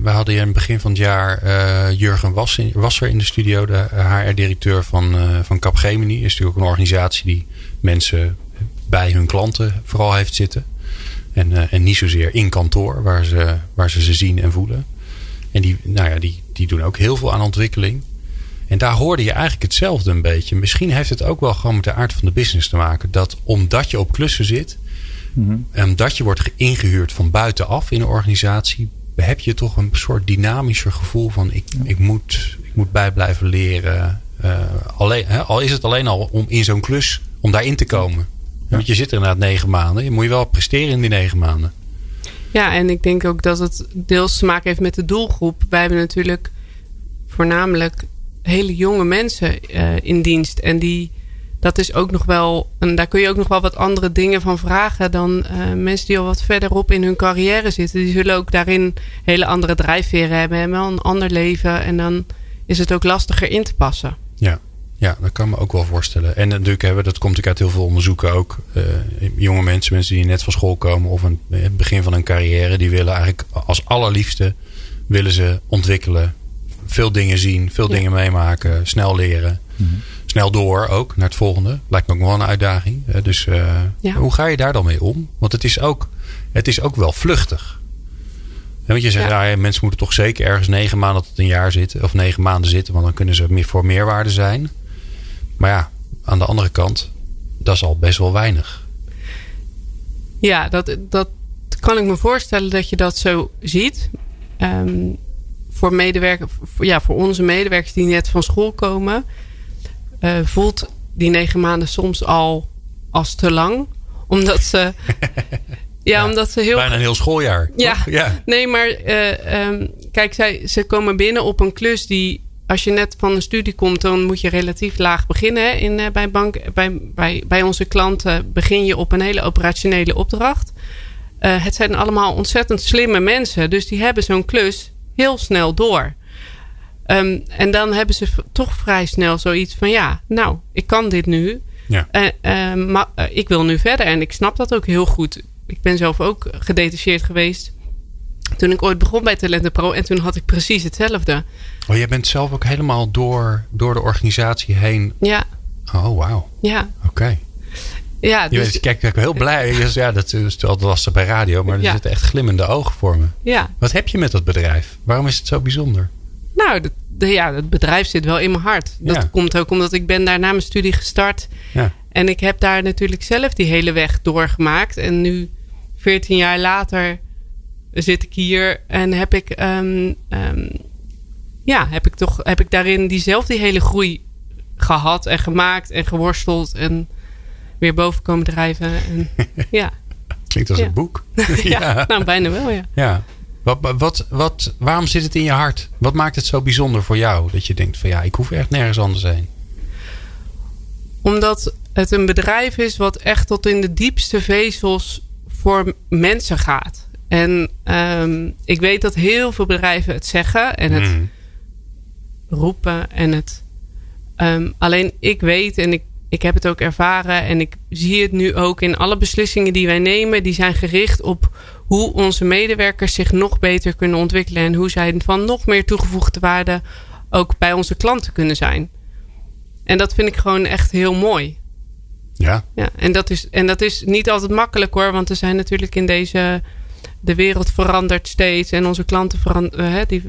we hadden in het begin van het jaar uh, Jurgen Wasser in de studio, de HR-directeur van, uh, van Capgemini. Is natuurlijk ook een organisatie die mensen bij hun klanten vooral heeft zitten. En, en niet zozeer in kantoor, waar ze, waar ze ze zien en voelen. En die, nou ja, die, die doen ook heel veel aan ontwikkeling. En daar hoorde je eigenlijk hetzelfde een beetje. Misschien heeft het ook wel gewoon met de aard van de business te maken. Dat omdat je op klussen zit, Mm-hmm. En dat je wordt ingehuurd van buitenaf in een organisatie, heb je toch een soort dynamischer gevoel van ik, ja. ik, moet, ik moet bij blijven leren. Uh, alleen, hè, al is het alleen al om in zo'n klus, om daarin te komen. Want je zit er inderdaad negen maanden. Je moet je wel presteren in die negen maanden. Ja, en ik denk ook dat het deels te maken heeft met de doelgroep. Wij hebben natuurlijk voornamelijk hele jonge mensen uh, in dienst. En die, dat is ook nog wel, en daar kun je ook nog wel wat andere dingen van vragen dan uh, mensen die al wat verderop in hun carrière zitten. Die zullen ook daarin hele andere drijfveren hebben en wel een ander leven. En dan is het ook lastiger in te passen. Ja. Ja, dat kan me ook wel voorstellen. En natuurlijk hebben dat komt natuurlijk uit heel veel onderzoeken ook. Uh, jonge mensen, mensen die net van school komen of een, het begin van hun carrière, die willen eigenlijk als allerliefste willen ze ontwikkelen, veel dingen zien, veel dingen meemaken, snel leren. Mhm. Snel door ook naar het volgende. Lijkt me ook wel een uitdaging. Dus uh, hoe ga je daar dan mee om? Want het is ook, het is ook wel vluchtig. Want je zegt, ja. mensen moeten toch zeker ergens negen maanden tot een jaar zitten. Of negen maanden zitten, want dan kunnen ze meer voor meerwaarde zijn. Maar ja, aan de andere kant, dat is al best wel weinig. Ja, dat, dat kan ik me voorstellen dat je dat zo ziet. Um, voor, medewerkers, ja, voor onze medewerkers die net van school komen, uh, voelt die negen maanden soms al als te lang. Omdat ze. [LAUGHS] ja, omdat ze heel. Bijna een heel schooljaar. Ja, ja. nee, maar uh, um, kijk, zij, ze komen binnen op een klus die als je net van een studie komt, dan moet je relatief laag beginnen. In, uh, bij, bank, bij, bij, bij onze klanten begin je op een hele operationele opdracht. Uh, het zijn allemaal ontzettend slimme mensen. Dus die hebben zo'n klus heel snel door. Um, en dan hebben ze toch vrij snel zoiets van: ja, nou, ik kan dit nu. Ja. Uh, maar ik wil nu verder. En ik snap dat ook heel goed. Ik ben zelf ook gedetacheerd geweest toen ik ooit begon bij Talenten Pro. En toen had ik precies hetzelfde. Oh, jij bent zelf ook helemaal door, door de organisatie heen. Ja. Oh, wauw. Ja. Oké. Ja, dus... Je kijk, heel blij. [LAUGHS] ja, dat is altijd lastig bij radio. Maar er zitten echt glimmende ogen voor me. Ja. Wat heb je met dat bedrijf? Waarom is het zo bijzonder? Nou, ja, het bedrijf zit wel in mijn hart. Dat komt ook omdat ik ben daar na mijn studie gestart. Ja. En ik heb daar natuurlijk zelf die hele weg doorgemaakt. En nu, 14 jaar later zit ik hier en heb ik, um, um, ja, heb ik toch heb ik daarin diezelfde hele groei gehad en gemaakt en geworsteld en weer boven komen drijven. En, [LAUGHS] ja. Klinkt als een boek. [LAUGHS] ja, nou bijna wel, ja. ja. Wat, wat, wat, waarom zit het in je hart? Wat maakt het zo bijzonder voor jou? Dat je denkt van ja, ik hoef echt nergens anders heen. Omdat het een bedrijf is wat echt tot in de diepste vezels voor mensen gaat. En um, ik weet dat heel veel bedrijven het zeggen en het mm. roepen en het. Um, alleen ik weet en ik, ik heb het ook ervaren en ik zie het nu ook in alle beslissingen die wij nemen. Die zijn gericht op hoe onze medewerkers zich nog beter kunnen ontwikkelen en hoe zij van nog meer toegevoegde waarde ook bij onze klanten kunnen zijn. En dat vind ik gewoon echt heel mooi. Ja. ja en, dat is, en dat is niet altijd makkelijk hoor, want er zijn natuurlijk in deze de wereld verandert steeds en onze klanten veranderen, uh, die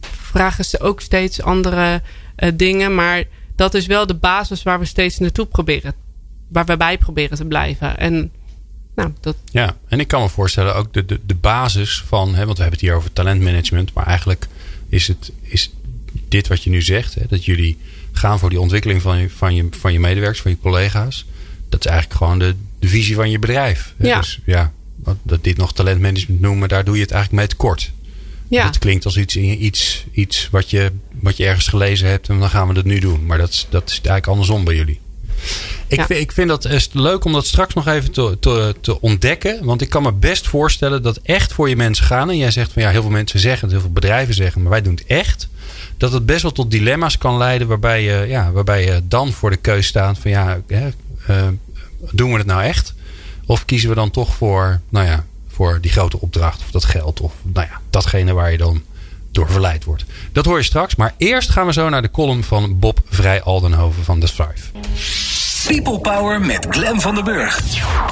vragen ze ook steeds andere uh, dingen. Maar dat is wel de basis waar we steeds naartoe proberen, waar we bij proberen te blijven. En nou, dat... Ja, en ik kan me voorstellen ook de, de, de basis van, hè, want we hebben het hier over talentmanagement, maar eigenlijk is het is dit wat je nu zegt, hè, dat jullie gaan voor die ontwikkeling van je, van, je, van je medewerkers, van je collega's. Dat is eigenlijk gewoon de, de visie van je bedrijf. Ja. Dus ja, dat dit nog talentmanagement noemen, daar doe je het eigenlijk mee tekort. Ja. Het klinkt als iets, iets, iets wat, je, wat je ergens gelezen hebt en dan gaan we dat nu doen. Maar dat, dat is eigenlijk andersom bij jullie. Ik, ja. ik vind dat leuk om dat straks nog even te, te, te, ontdekken. Want ik kan me best voorstellen dat echt voor je mensen gaan. En jij zegt van ja, heel veel mensen zeggen het, heel veel bedrijven zeggen, maar wij doen het echt. Dat het best wel tot dilemma's kan leiden waarbij je, ja, waarbij je dan voor de keus staat van ja, hè, uh, doen we het nou echt? Of kiezen we dan toch voor, nou ja, voor die grote opdracht of dat geld of nou ja, datgene waar je dan door verleid wordt. Dat hoor je straks, maar eerst gaan we zo naar de column van Bob Vrij Aldenhoven van The Strive. People Power met Glen van den Burg.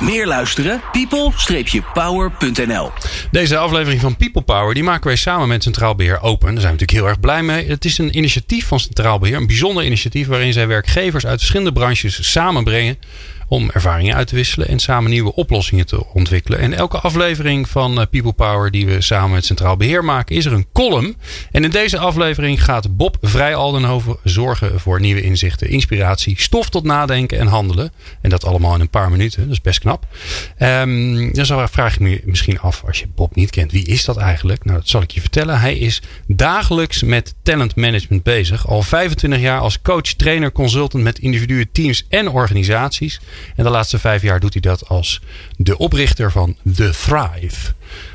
Meer luisteren? people-power.nl Deze aflevering van People Power die maken wij samen met Centraal Beheer Open. Daar zijn we natuurlijk heel erg blij mee. Het is een initiatief van Centraal Beheer. Een bijzonder initiatief waarin zij werkgevers uit verschillende branches samenbrengen om ervaringen uit te wisselen en samen nieuwe oplossingen te ontwikkelen. En elke aflevering van eh, People Power die we samen met Centraal Beheer maken, is er een column. En in deze aflevering gaat Bob Vrij Aldenhoven zorgen voor nieuwe inzichten, inspiratie, stof tot nadenken en handelen. En dat allemaal in een paar minuten. Dat is best knap. Um, dan vraag ik me misschien af, als je Bob niet kent, wie is dat eigenlijk? Nou, dat zal ik je vertellen. Hij is dagelijks met talent management bezig. Al 25 jaar als coach, trainer, consultant met individuen, teams en organisaties. En de laatste vijf jaar doet hij dat als de oprichter van The Thrive.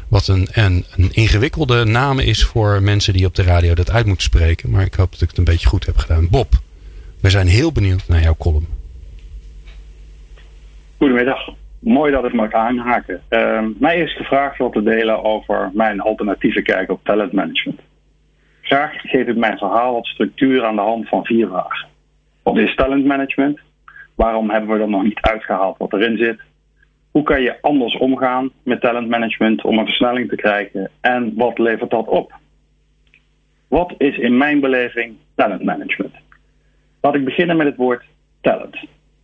Wat een, een, een ingewikkelde naam is voor mensen die op de radio dat uit moeten spreken. Maar ik hoop dat ik het een beetje goed heb gedaan. Bob, we zijn heel benieuwd naar jouw column. Goedemiddag. Mooi dat ik mag aanhaken. Uh, mij is gevraagd wat te delen over mijn alternatieve kijk op talentmanagement. Graag geef ik mijn verhaal wat structuur aan de hand van vier vragen. Wat is talentmanagement? Waarom hebben we er nog niet uitgehaald wat erin zit? Hoe kan je anders omgaan met talentmanagement om een versnelling te krijgen? En wat levert dat op? Wat is in mijn beleving talentmanagement? Laat ik beginnen met het woord talent.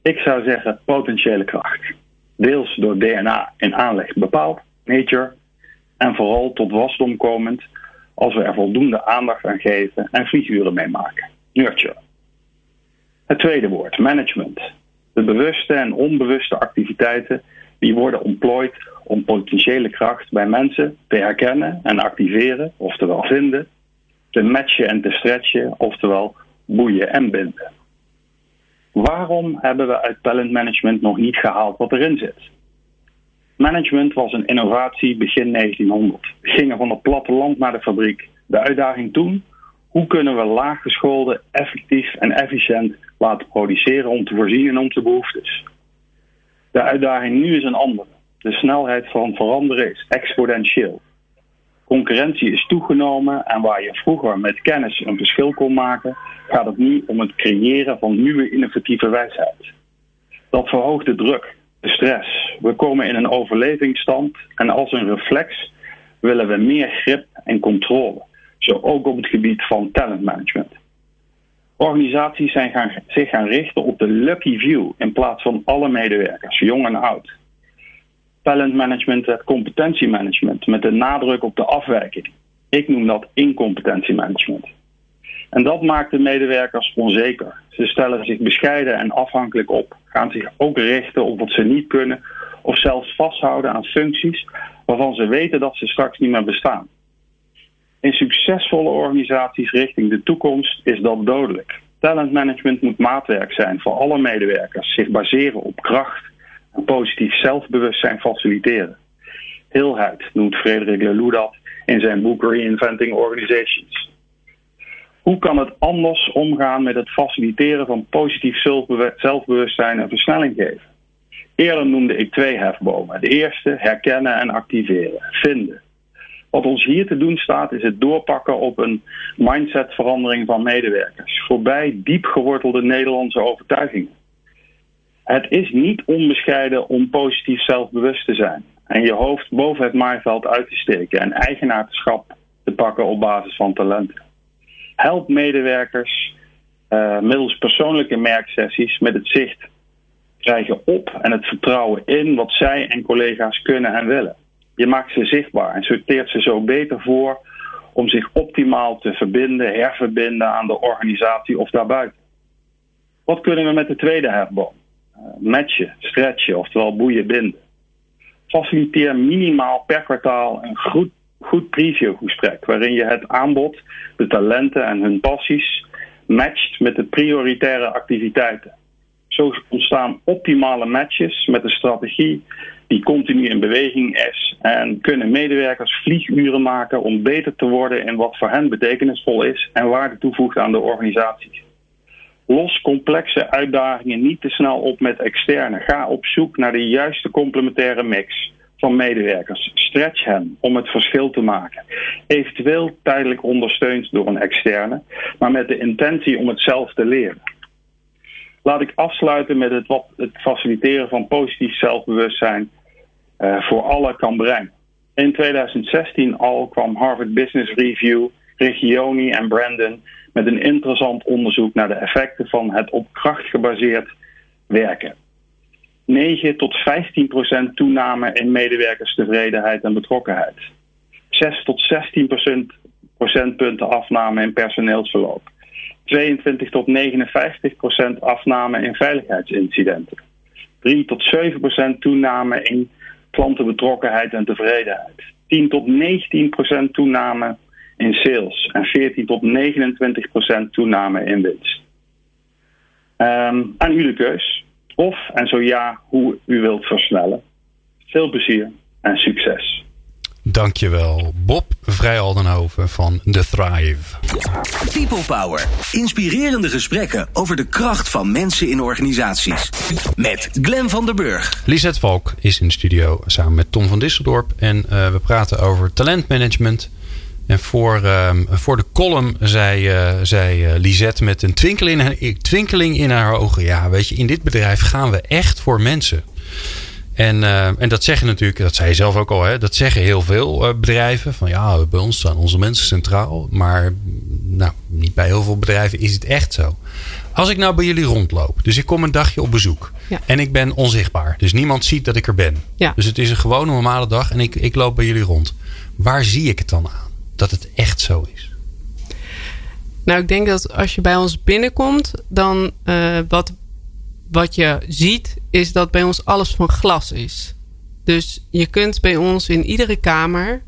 Ik zou zeggen potentiële kracht. Deels door DNA in aanleg bepaald, nature, en vooral tot wasdom komend als we er voldoende aandacht aan geven en figuren mee maken, nurture. Het tweede woord, management. De bewuste en onbewuste activiteiten die worden ontplooid om potentiële kracht bij mensen te herkennen en activeren, oftewel vinden, te matchen en te stretchen, oftewel boeien en binden. Waarom hebben we uit talentmanagement nog niet gehaald wat erin zit? Management was een innovatie begin 1900. We gingen van het platteland naar de fabriek. De uitdaging toen? Hoe kunnen we laaggeschoolde effectief en efficiënt laten produceren om te voorzien in onze behoeftes? De uitdaging nu is een andere. De snelheid van veranderen is exponentieel. Concurrentie is toegenomen en waar je vroeger met kennis een verschil kon maken, gaat het nu om het creëren van nieuwe innovatieve wijsheid. Dat verhoogt de druk, de stress. We komen in een overlevingsstand en als een reflex willen we meer grip en controle, zo ook op het gebied van talentmanagement. Organisaties zijn gaan, zich gaan richten op de lucky view in plaats van alle medewerkers, jong en oud. Talentmanagement werd competentiemanagement met de nadruk op de afwijking. Ik noem dat incompetentiemanagement. En dat maakt de medewerkers onzeker. Ze stellen zich bescheiden en afhankelijk op, gaan zich ook richten op wat ze niet kunnen of zelfs vasthouden aan functies waarvan ze weten dat ze straks niet meer bestaan. In succesvolle organisaties richting de toekomst is dat dodelijk. Talentmanagement moet maatwerk zijn voor alle medewerkers, zich baseren op kracht en positief zelfbewustzijn faciliteren. Heelheid noemt Frederik Laloux in zijn boek Reinventing Organizations. Hoe kan het anders omgaan met het faciliteren van positief zelfbewustzijn en versnelling geven? Eerder noemde ik twee hefbomen. De eerste, herkennen en activeren, vinden. Wat ons hier te doen staat, is het doorpakken op een mindsetverandering van medewerkers. Voorbij diep gewortelde Nederlandse overtuigingen. Het is niet onbescheiden om positief zelfbewust te zijn. En je hoofd boven het maaiveld uit te steken en eigenaarschap te pakken op basis van talenten. Help medewerkers uh, middels persoonlijke merksessies met het zicht krijgen op en het vertrouwen in wat zij en collega's kunnen en willen. Je maakt ze zichtbaar en sorteert ze zo beter voor om zich optimaal te verbinden, herverbinden aan de organisatie of daarbuiten. Wat kunnen we met de tweede hefboom? Uh, matchen, stretchen, oftewel boeien binden. Faciliteer minimaal per kwartaal een goed, goed previewgesprek waarin je het aanbod, de talenten en hun passies matcht met de prioritaire activiteiten. Zo ontstaan optimale matches met een strategie die continu in beweging is. En kunnen medewerkers vlieguren maken om beter te worden in wat voor hen betekenisvol is en waarde toevoegt aan de organisatie. Los complexe uitdagingen niet te snel op met externe. Ga op zoek naar de juiste complementaire mix van medewerkers. Stretch hen om het verschil te maken. Eventueel tijdelijk ondersteund door een externe, maar met de intentie om het zelf te leren. Laat ik afsluiten met het, wat het faciliteren van positief zelfbewustzijn uh, voor alle kan brengen. In 2016 al kwam Harvard Business Review, Regioni en Brandon met een interessant onderzoek naar de effecten van het op kracht gebaseerd werken. 9 tot 15 procent toename in medewerkerstevredenheid en betrokkenheid. 6 tot 16 procent, procentpunten afname in personeelsverloop. 22 tot 59 procent afname in veiligheidsincidenten. 3 tot 7 procent toename in klantenbetrokkenheid en tevredenheid. 10 tot 19 procent toename in sales en 14 tot 29 procent toename in winst. Um, aan u de keus. Of, en zo ja, hoe u wilt versnellen. Veel plezier en succes. Dankjewel, Bob Vrijaldenhoven van The Thrive. People Power. Inspirerende gesprekken over de kracht van mensen in organisaties. Met Glen van der Burg. Lisette Valk is in de studio samen met Tom van Disseldorp. En uh, we praten over talentmanagement. En voor, uh, voor de column zei, uh, zei uh, Lisette met een twinkel in haar, twinkeling in haar ogen. Ja, weet je, in dit bedrijf gaan we echt voor mensen. En, uh, en dat zeggen natuurlijk, dat zei je zelf ook al, hè, dat zeggen heel veel uh, bedrijven. Van ja, bij ons staan onze mensen centraal. Maar nou, niet bij heel veel bedrijven is het echt zo. Als ik nou bij jullie rondloop, dus ik kom een dagje op bezoek. Ja. En ik ben onzichtbaar. Dus niemand ziet dat ik er ben. Ja. Dus het is een gewone normale dag en ik, ik loop bij jullie rond. Waar zie ik het dan aan? Dat het echt zo is. Nou, ik denk dat als je bij ons binnenkomt, dan uh, wat wat je ziet is dat bij ons alles van glas is. Dus je kunt bij ons in iedere kamer,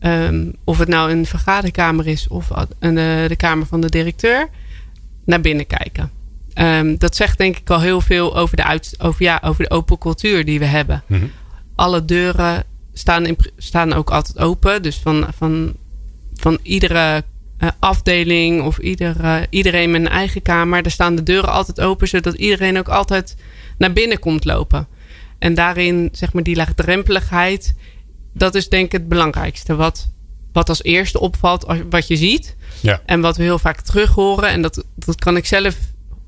um, of het nou een vergaderkamer is of een, uh, de kamer van de directeur, naar binnen kijken. Um, dat zegt denk ik al heel veel over de, uit, over, ja, over de open cultuur die we hebben. Mm -hmm. Alle deuren staan, in, staan ook altijd open. Dus van, van, van iedere afdeling of ieder, uh, iedereen met een eigen kamer. Daar staan de deuren altijd open, zodat iedereen ook altijd naar binnen komt lopen. En daarin, zeg maar, die laagdrempeligheid, dat is denk ik het belangrijkste. Wat, wat als eerste opvalt, wat je ziet. Ja. En wat we heel vaak terug horen. En dat, dat kan ik zelf,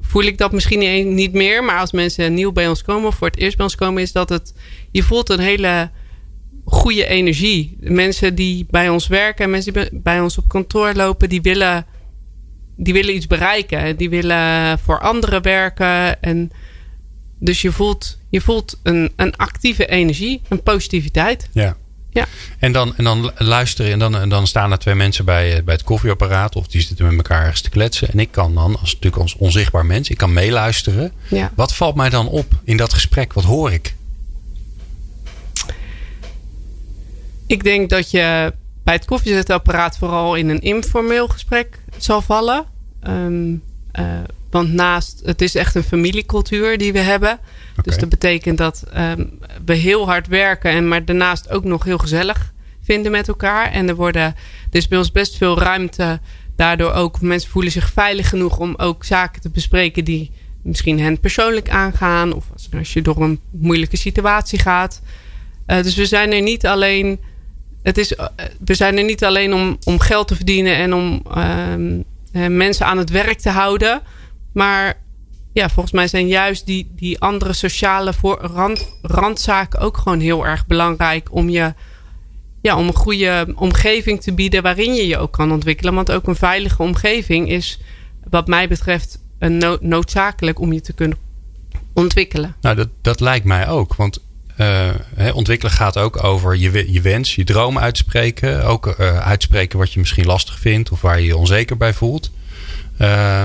voel ik dat misschien niet meer. Maar als mensen nieuw bij ons komen of voor het eerst bij ons komen, is dat het, je voelt een hele goede energie. Mensen die bij ons werken, mensen die bij ons op kantoor lopen, die willen, die willen iets bereiken. Die willen voor anderen werken. En dus je voelt, je voelt een, een actieve energie, een positiviteit. Ja. Ja. En dan, en dan luisteren en dan, en dan staan er twee mensen bij, bij het koffieapparaat of die zitten met elkaar ergens te kletsen. En ik kan dan, als natuurlijk als onzichtbaar mens, ik kan meeluisteren. Ja. Wat valt mij dan op in dat gesprek? Wat hoor ik? Ik denk dat je bij het koffiezetapparaat vooral in een informeel gesprek zal vallen. Um, uh, want naast, het is echt een familiecultuur die we hebben. Okay. Dus dat betekent dat um, we heel hard werken, en maar daarnaast ook nog heel gezellig vinden met elkaar. En er worden, is bij ons best veel ruimte. Daardoor ook mensen voelen zich veilig genoeg om ook zaken te bespreken die misschien hen persoonlijk aangaan. Of als, als je door een moeilijke situatie gaat. Uh, dus we zijn er niet alleen het is, we zijn er niet alleen om, om geld te verdienen en om um, mensen aan het werk te houden. Maar ja, volgens mij zijn juist die, die andere sociale voor, rand, randzaken ook gewoon heel erg belangrijk om je ja, om een goede omgeving te bieden waarin je je ook kan ontwikkelen. Want ook een veilige omgeving is, wat mij betreft, een no noodzakelijk om je te kunnen ontwikkelen. Nou, dat, dat lijkt mij ook. Want uh, ontwikkelen gaat ook over je, je wens, je droom uitspreken. Ook uh, uitspreken wat je misschien lastig vindt of waar je je onzeker bij voelt. Uh,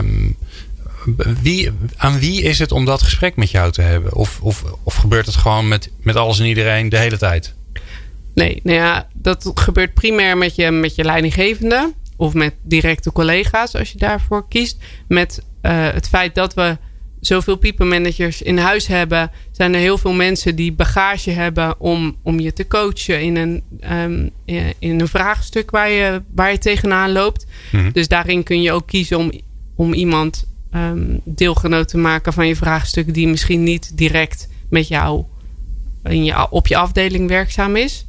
wie, aan wie is het om dat gesprek met jou te hebben? Of, of, of gebeurt het gewoon met, met alles en iedereen de hele tijd? Nee, nou ja, dat gebeurt primair met je, met je leidinggevende. Of met directe collega's als je daarvoor kiest. Met uh, het feit dat we zoveel people managers in huis hebben, zijn er heel veel mensen die bagage hebben om, om je te coachen in een, um, in een vraagstuk waar je, waar je tegenaan loopt. Mhm. Dus daarin kun je ook kiezen om, om iemand um, deelgenoot te maken van je vraagstuk die misschien niet direct met jou in je, op je afdeling werkzaam is.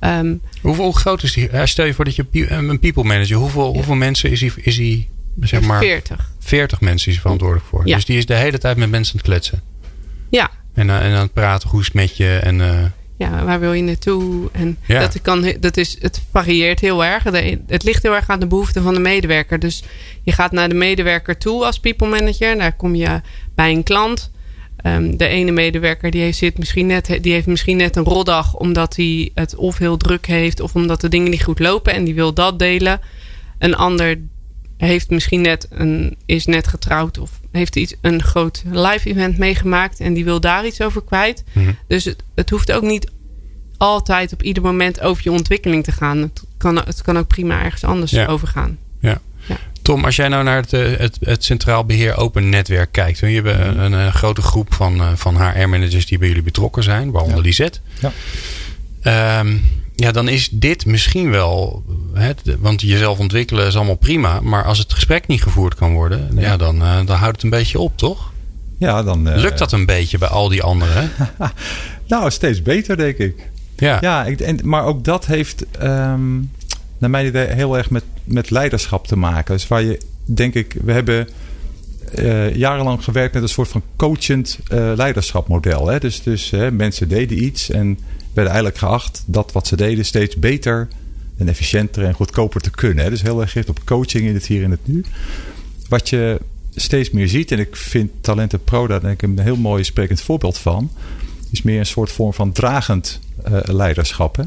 Um, hoeveel hoe groot is die? Stel je voor dat je een people manager, hoeveel, ja. hoeveel mensen is hij, is hij zeg maar 40. 40 mensen is verantwoordelijk voor. Ja. Dus die is de hele tijd met mensen aan het kletsen. Ja. En, uh, en aan het praten, hoe is het met je? En, uh... Ja, waar wil je naartoe? En ja. dat kan, dat is, het varieert heel erg. Het ligt heel erg aan de behoeften van de medewerker. Dus je gaat naar de medewerker toe als people manager. Daar kom je bij een klant. Ehm, de ene medewerker die heeft, zit misschien net, die heeft misschien net een roddag omdat hij het of heel druk heeft of omdat de dingen niet goed lopen en die wil dat delen. Een ander heeft misschien net een, is net getrouwd of heeft iets, een groot live event meegemaakt en die wil daar iets over kwijt. Mhm. Dus het, het hoeft ook niet altijd op ieder moment over je ontwikkeling te gaan. Het kan, het kan ook prima ergens anders Ja. over gaan. Ja. Ja. Tom, als jij nou naar het, eh, het, het Centraal Beheer Open Netwerk kijkt. Je hebt een, een, een grote groep van, eh, van HR-managers die bij jullie betrokken zijn, waaronder Ja. Lisette. Ja. Ehm, ja, dan is dit misschien wel. Hè, want jezelf ontwikkelen is allemaal prima. Maar als het gesprek niet gevoerd kan worden, ja. dan, eh, dan houdt het een beetje op, toch? Ja, dan, eh, Lukt dat een beetje bij al die anderen? [LAUGHS] Nou, steeds beter, denk ik. Ja. Ja, ik, en, maar ook dat heeft ehm, naar mijn idee heel erg met, met leiderschap te maken. Dus waar je, denk ik, we hebben eh, jarenlang gewerkt met een soort van coachend eh leiderschapmodel. Hè? Dus, dus hè, mensen deden iets en werden eigenlijk geacht dat wat ze deden steeds beter en efficiënter en goedkoper te kunnen. Hè? Dus heel erg gericht op coaching in het hier en het nu. Wat je steeds meer ziet, en ik vind Talenten Pro daar denk ik een heel mooi sprekend voorbeeld van, is meer een soort vorm van dragend eh, leiderschap. Hè?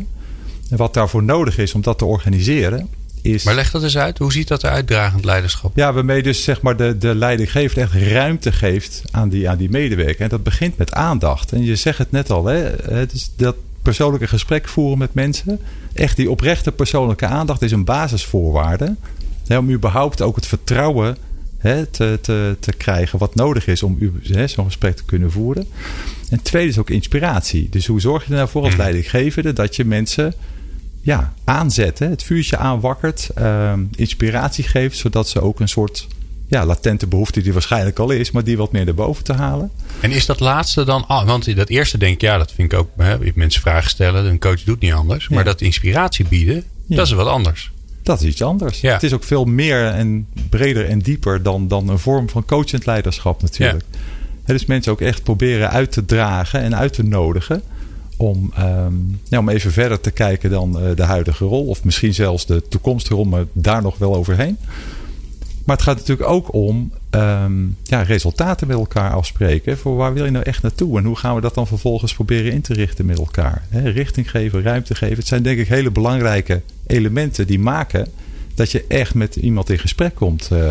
En wat daarvoor nodig is om dat te organiseren, is. Maar leg dat eens uit. Hoe ziet dat eruit, dragend leiderschap? Ja, waarmee dus zeg maar de, de leidinggever echt ruimte geeft aan die, aan die medewerker. En dat begint met aandacht. En je zegt het net al, hè? Het is dat persoonlijke gesprek voeren met mensen. Echt die oprechte persoonlijke aandacht is een basisvoorwaarde. Hè, om überhaupt ook het vertrouwen hè, te, te, te krijgen wat nodig is om zo'n gesprek te kunnen voeren. En tweede is ook inspiratie. Dus hoe zorg je er nou voor als Mhm. leidinggevende dat je mensen ja, aanzet, hè, het vuurtje aanwakkert, ehm, inspiratie geeft, zodat ze ook een soort ja, latente behoefte die waarschijnlijk al is, maar die wat meer naar boven te halen. En is dat laatste dan... ah, want dat eerste denk ik, ja, dat vind ik ook... Hè, mensen vragen stellen, een coach doet niet anders. Maar dat inspiratie bieden, Ja. dat is wat anders. Dat is iets anders. Ja. Het is ook veel meer en breder en dieper dan, dan een vorm van coachend leiderschap natuurlijk. Hè, dus mensen ook echt proberen uit te dragen en uit te nodigen om, ehm, ja, om even verder te kijken dan eh, de huidige rol. Of misschien zelfs de toekomstige rol, maar daar nog wel overheen. Maar het gaat natuurlijk ook om ehm, ja, resultaten met elkaar afspreken. Voor waar wil je nou echt naartoe? En hoe gaan we dat dan vervolgens proberen in te richten met elkaar? Hè, richting geven, ruimte geven. Het zijn denk ik hele belangrijke elementen die maken dat je echt met iemand in gesprek komt. eh.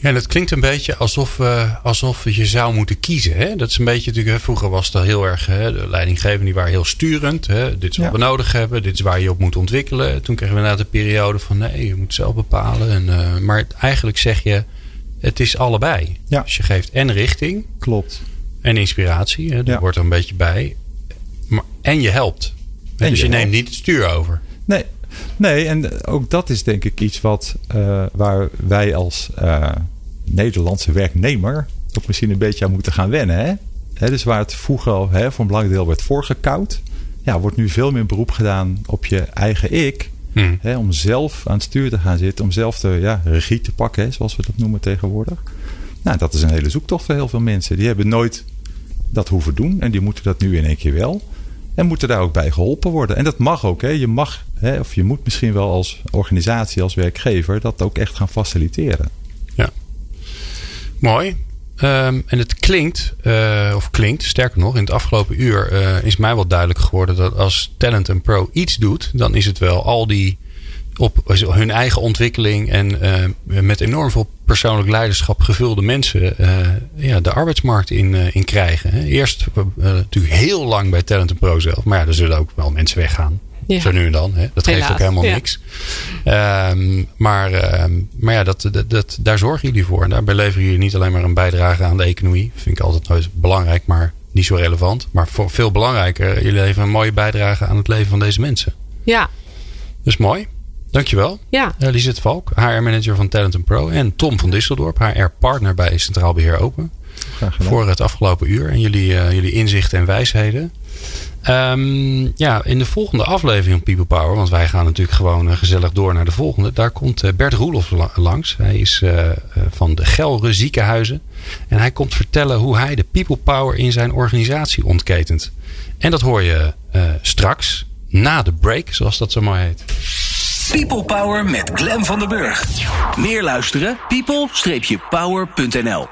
Ja, het klinkt een beetje alsof, alsof je zou moeten kiezen. Hè? Dat is een beetje natuurlijk, vroeger was het heel erg, hè, de leidinggevenden die waren heel sturend. Hè? Dit is wat Ja. we nodig hebben, dit is waar je op moet ontwikkelen. Toen kregen we inderdaad de periode van nee, je moet zelf bepalen. En, eh, maar eigenlijk zeg je, het is allebei. Ja. Dus je geeft en richting Klopt. en inspiratie. Hè? Dat Ja. hoort er een beetje bij. Maar, en je helpt. En dus je, je neemt niet het stuur over. Nee, en ook dat is denk ik iets wat eh, waar wij als eh, Nederlandse werknemer ook misschien een beetje aan moeten gaan wennen. Hè? Hè, dus waar het vroeger al hè, voor een belangrijk deel werd voorgekoud, ja, wordt nu veel meer beroep gedaan op je eigen ik. Hm. Hè, om zelf aan het stuur te gaan zitten, om zelf de ja, regie te pakken, hè, zoals we dat noemen tegenwoordig. Nou, dat is een hele zoektocht voor heel veel mensen. Die hebben nooit dat hoeven doen en die moeten dat nu in één keer wel. En moeten daar ook bij geholpen worden. En dat mag ook. Hè. Je mag, hè, of je moet misschien wel als organisatie, als werkgever, dat ook echt gaan faciliteren. Mooi. Ehm, en het klinkt, eh, of klinkt, sterker nog, in het afgelopen uur eh, is mij wel duidelijk geworden dat als Talent and Pro iets doet, dan is het wel al die op hun eigen ontwikkeling en eh, met enorm veel persoonlijk leiderschap gevulde mensen eh, ja, de arbeidsmarkt in, eh, in krijgen. hè. Eerst natuurlijk heel lang bij Talent Pro zelf, maar ja, er zullen ook wel mensen weggaan. Ja. Zo nu en dan. Hè. Dat geeft ook helemaal ja. niks. Ehm, maar maar, maar ja, dat, dat, dat, daar zorgen jullie voor. En daarbij leveren jullie niet alleen maar een bijdrage aan de economie. Vind ik altijd nooit belangrijk, maar niet zo relevant. Maar voor, veel belangrijker, jullie leveren een mooie bijdrage aan het leven van deze mensen. Ja, Dus mooi. Dankjewel. ja. Uh, Lisette Valk, HR-manager van Talent Pro. En Tom van Disseldorp, HR-partner bij Centraal Beheer Open. Voor het afgelopen uur en jullie, eh, jullie inzichten en wijsheden. Ehm, ja, in de volgende aflevering van People Power, want wij gaan natuurlijk gewoon eh, gezellig door naar de volgende. Daar komt Bert Roelof la- langs. Hij is eh, eh, van de Gelre Ziekenhuizen. En hij komt vertellen hoe hij de People Power in zijn organisatie ontketent. En dat hoor je eh, straks, na de break, zoals dat zo mooi heet. People Power met Glen van den Burg. Meer luisteren? people-power.nl